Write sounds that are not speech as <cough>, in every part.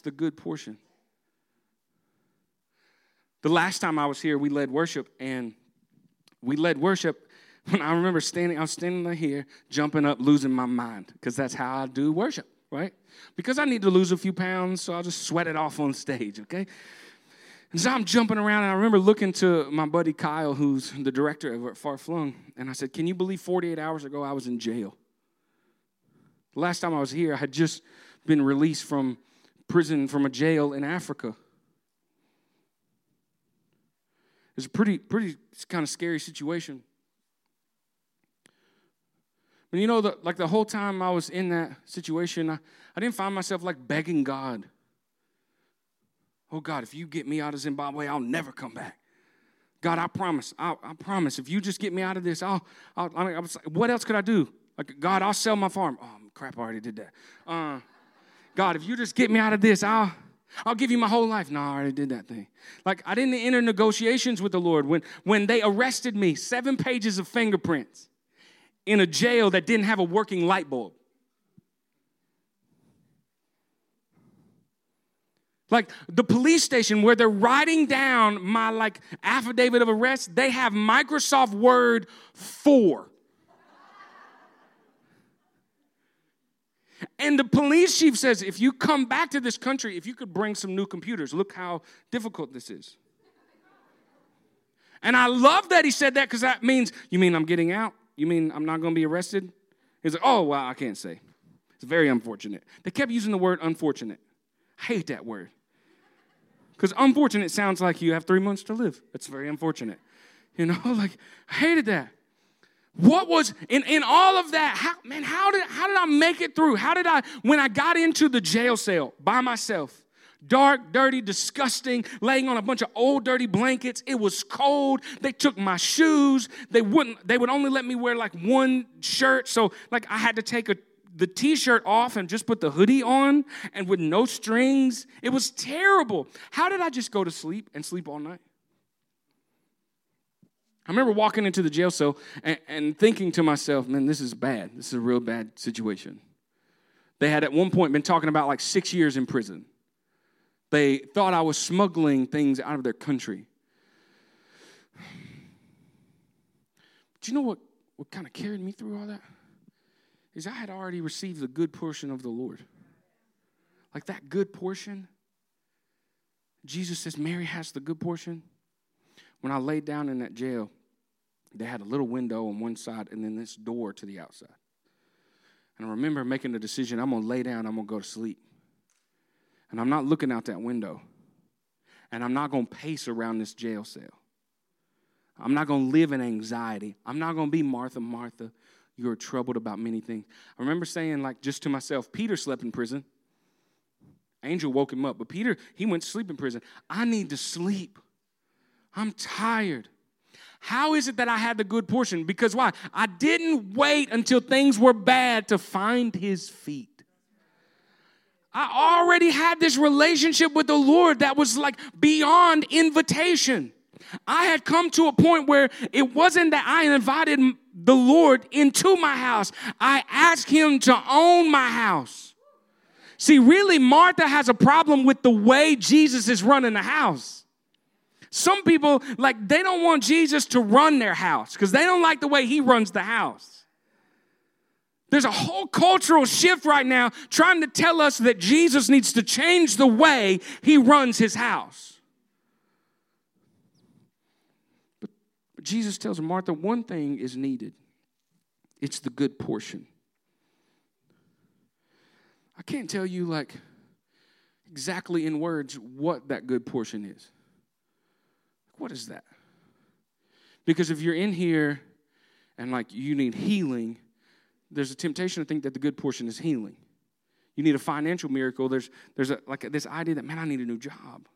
the good portion. The last time I was here, we led worship, and we led worship. When I remember standing, I was standing here, jumping up, losing my mind, because that's how I do worship, right? Because I need to lose a few pounds, so I'll just sweat it off on stage, okay? And so I'm jumping around, and I remember looking to my buddy Kyle, who's the director of Far Flung, and I said, Can you believe 48 hours ago I was in jail? The last time I was here, I had just been released from prison, from a jail in Africa. It's a pretty, pretty kind of scary situation. But you know, the, like the whole time I was in that situation, I, I didn't find myself like begging God. Oh God, if you get me out of Zimbabwe, I'll never come back. God, I promise, I, I promise, if you just get me out of this, I'll, I'll I mean, I was, what else could I do? Like, God, I'll sell my farm. Oh, crap, I already did that. Uh, God, if you just get me out of this, I'll, I'll give you my whole life. No, I already did that thing. Like, I didn't enter negotiations with the Lord. When, when they arrested me, seven pages of fingerprints in a jail that didn't have a working light bulb. Like the police station where they're writing down my like affidavit of arrest, they have Microsoft Word 4. And the police chief says, if you come back to this country, if you could bring some new computers, look how difficult this is. And I love that he said that because that means, you mean I'm getting out? You mean I'm not going to be arrested? He's like, oh, well, I can't say. It's very unfortunate. They kept using the word unfortunate. I hate that word. Because unfortunate sounds like you have three months to live. It's very unfortunate. You know, <laughs> like, I hated that. What was in, in all of that? How, man, how did, how did I make it through? How did I, when I got into the jail cell by myself, dark, dirty, disgusting, laying on a bunch of old dirty blankets. It was cold. They took my shoes. They wouldn't, they would only let me wear like one shirt. So like I had to take a the t-shirt off and just put the hoodie on and with no strings. It was terrible. How did I just go to sleep and sleep all night? I remember walking into the jail cell and, and, thinking to myself, man, this is bad. This is a real bad situation. They had at one point been talking about like six years in prison. They thought I was smuggling things out of their country. Do you know what, what kind of carried me through all that? Is I had already received the good portion of the Lord. Like that good portion. Jesus says, Mary has the good portion. When I laid down in that jail, they had a little window on one side and then this door to the outside. And I remember making the decision I'm going to lay down, I'm going to go to sleep. And I'm not looking out that window. And I'm not going to pace around this jail cell. I'm not going to live in anxiety. I'm not going to be Martha, Martha. You're troubled about many things. I remember saying, like, just to myself, Peter slept in prison. Angel woke him up, but Peter, he went to sleep in prison. I need to sleep. I'm tired. How is it that I had the good portion? Because why? I didn't wait until things were bad to find his feet. I already had this relationship with the Lord that was like beyond invitation. I had come to a point where it wasn't that I invited the Lord into my house, I asked Him to own my house. See, really, Martha has a problem with the way Jesus is running the house. Some people, like, they don't want Jesus to run their house because they don't like the way he runs the house. There's a whole cultural shift right now trying to tell us that Jesus needs to change the way he runs his house. But, but Jesus tells Martha one thing is needed it's the good portion. I can't tell you, like, exactly in words what that good portion is. What is that? Because if you're in here and like you need healing, there's a temptation to think that the good portion is healing. You need a financial miracle. There's there's a, like this idea that man, I need a new job.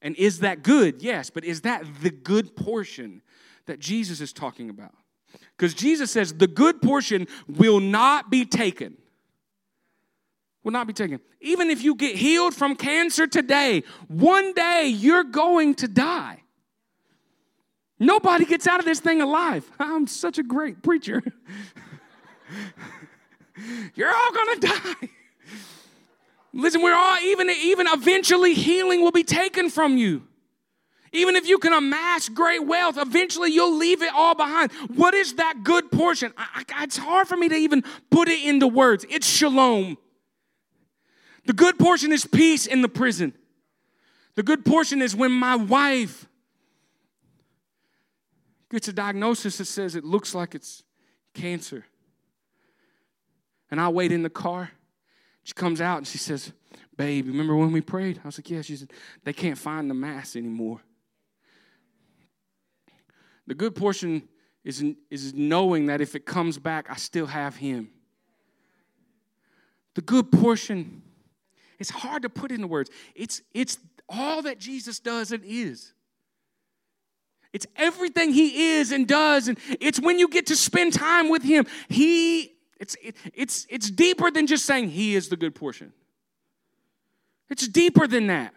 And is that good? Yes, but is that the good portion that Jesus is talking about? Because Jesus says the good portion will not be taken will not be taken. Even if you get healed from cancer today, one day you're going to die. Nobody gets out of this thing alive. <laughs> I'm such a great preacher. <laughs> you're all going to die. Listen, we're all even even eventually healing will be taken from you. Even if you can amass great wealth, eventually you'll leave it all behind. What is that good portion? I, I, it's hard for me to even put it into words. It's shalom. The good portion is peace in the prison. The good portion is when my wife gets a diagnosis that says it looks like it's cancer. And I wait in the car. She comes out and she says, Babe, remember when we prayed? I was like, Yeah. She said, They can't find the mass anymore. The good portion is, is knowing that if it comes back, I still have Him. The good portion, it's hard to put into words. It's, it's all that Jesus does and is. It's everything he is and does, and it's when you get to spend time with him. He, it's, it, it's, it's deeper than just saying he is the good portion. It's deeper than that.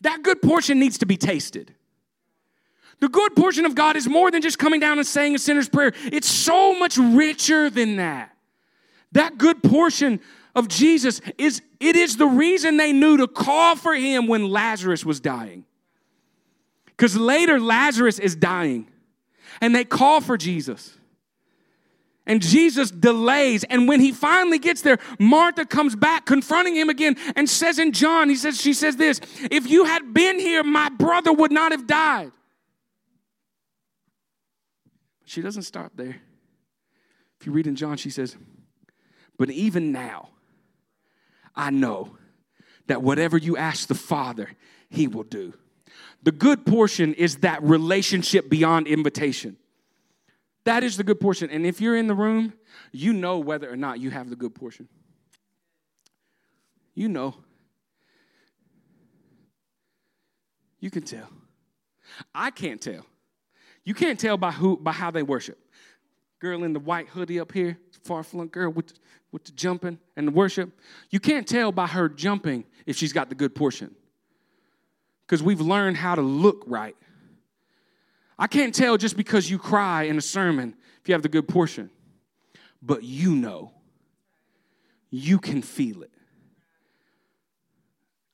That good portion needs to be tasted. The good portion of God is more than just coming down and saying a sinner's prayer. It's so much richer than that. That good portion of Jesus is it is the reason they knew to call for him when Lazarus was dying. Cuz later Lazarus is dying and they call for Jesus. And Jesus delays. And when he finally gets there, Martha comes back, confronting him again, and says in John, he says, she says this, if you had been here, my brother would not have died. She doesn't stop there. If you read in John, she says, But even now, I know that whatever you ask the Father, He will do. The good portion is that relationship beyond invitation. That is the good portion. And if you're in the room, you know whether or not you have the good portion. You know. You can tell. I can't tell. You can't tell by who by how they worship. Girl in the white hoodie up here, far flung girl with with the jumping and the worship. You can't tell by her jumping if she's got the good portion. Because we've learned how to look right. I can't tell just because you cry in a sermon if you have the good portion. But you know. You can feel it.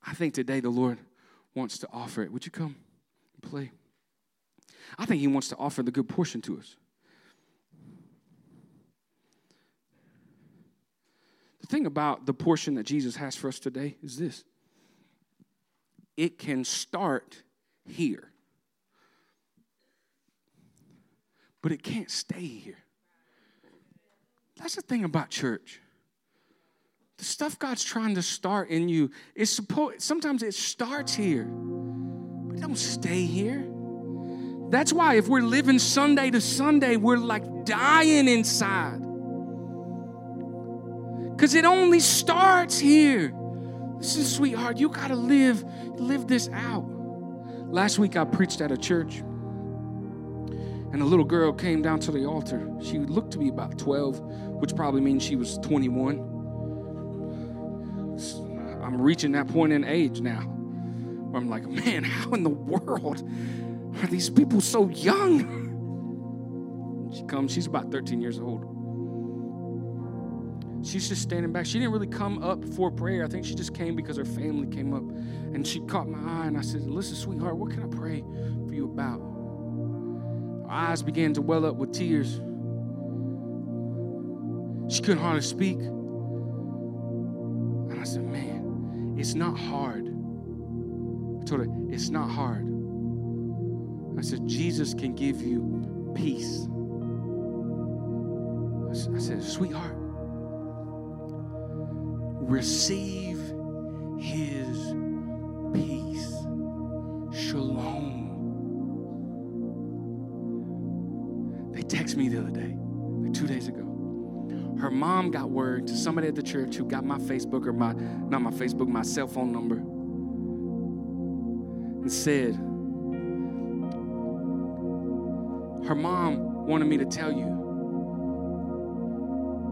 I think today the Lord wants to offer it. Would you come and play? I think He wants to offer the good portion to us. Thing about the portion that Jesus has for us today is this it can start here, but it can't stay here. That's the thing about church. The stuff God's trying to start in you is supposed sometimes it starts here, but don't stay here. That's why if we're living Sunday to Sunday, we're like dying inside. Because it only starts here. Listen, sweetheart, you got to live, live this out. Last week I preached at a church, and a little girl came down to the altar. She looked to be about 12, which probably means she was 21. I'm reaching that point in age now where I'm like, man, how in the world are these people so young? She comes, she's about 13 years old. She's just standing back. She didn't really come up for prayer. I think she just came because her family came up. And she caught my eye and I said, Listen, sweetheart, what can I pray for you about? Her eyes began to well up with tears. She couldn't hardly speak. And I said, Man, it's not hard. I told her, It's not hard. I said, Jesus can give you peace. I said, sweetheart, receive his peace. Shalom. They texted me the other day, like two days ago. Her mom got word to somebody at the church who got my Facebook or my, not my Facebook, my cell phone number, and said, her mom wanted me to tell you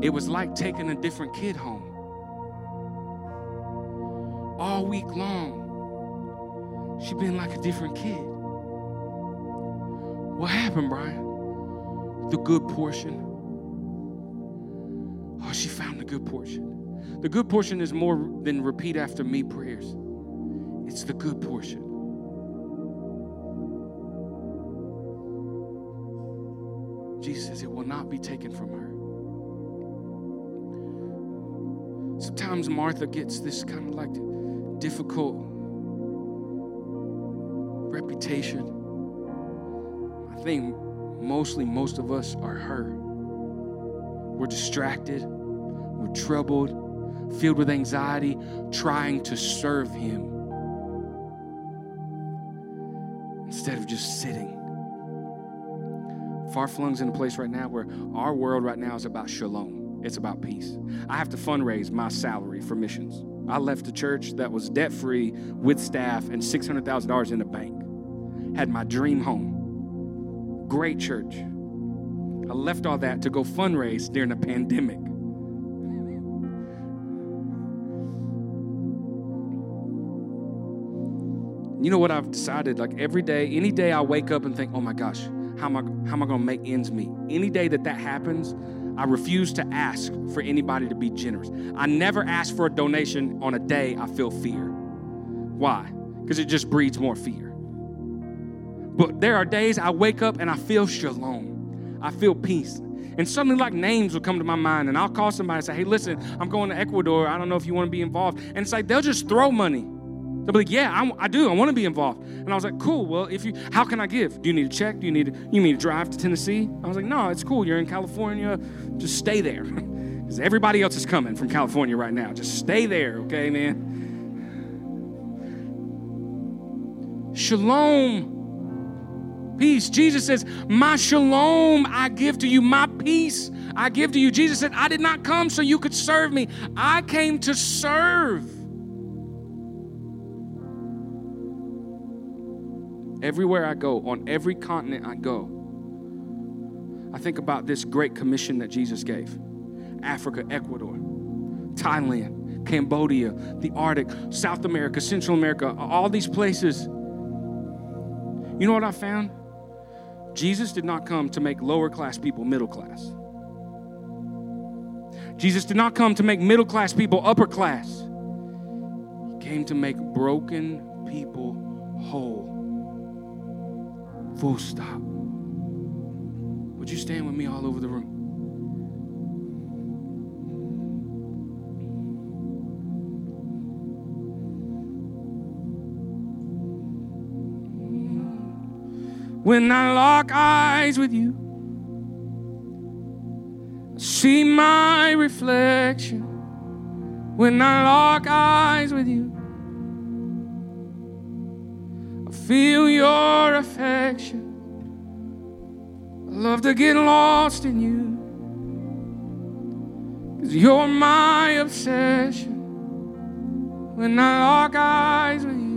it was like taking a different kid home. All week long, she been like a different kid. What happened, Brian? The good portion. Oh, she found the good portion. The good portion is more than repeat after me prayers. It's the good portion. Jesus says it will not be taken from her. Sometimes Martha gets this kind of like difficult reputation. I think mostly most of us are hurt. We're distracted, we're troubled, filled with anxiety, trying to serve Him instead of just sitting. Far flung's in a place right now where our world right now is about shalom. It's about peace. I have to fundraise my salary for missions. I left a church that was debt free with staff and $600,000 in the bank. Had my dream home. Great church. I left all that to go fundraise during a pandemic. You know what I've decided? Like every day, any day I wake up and think, oh my gosh, how am I, how am I going to make ends meet? Any day that that happens, I refuse to ask for anybody to be generous. I never ask for a donation on a day I feel fear. Why? Because it just breeds more fear. But there are days I wake up and I feel shalom. I feel peace. And suddenly, like names will come to my mind, and I'll call somebody and say, Hey, listen, I'm going to Ecuador. I don't know if you want to be involved. And it's like they'll just throw money. They'll be like, "Yeah, I'm, i do. I want to be involved." And I was like, "Cool. Well, if you, how can I give? Do you need a check? Do you need? you need to drive to Tennessee?" I was like, "No, it's cool. You're in California. Just stay there, <laughs> because everybody else is coming from California right now. Just stay there, okay, man." Shalom, peace. Jesus says, "My shalom I give to you. My peace I give to you." Jesus said, "I did not come so you could serve me. I came to serve." Everywhere I go, on every continent I go, I think about this great commission that Jesus gave Africa, Ecuador, Thailand, Cambodia, the Arctic, South America, Central America, all these places. You know what I found? Jesus did not come to make lower class people middle class. Jesus did not come to make middle class people upper class. He came to make broken people whole. Full stop. Would you stand with me all over the room? When I lock eyes with you, I see my reflection. When I lock eyes with you, feel your affection. I love to get lost in you. Cause you're my obsession. When I lock eyes with you.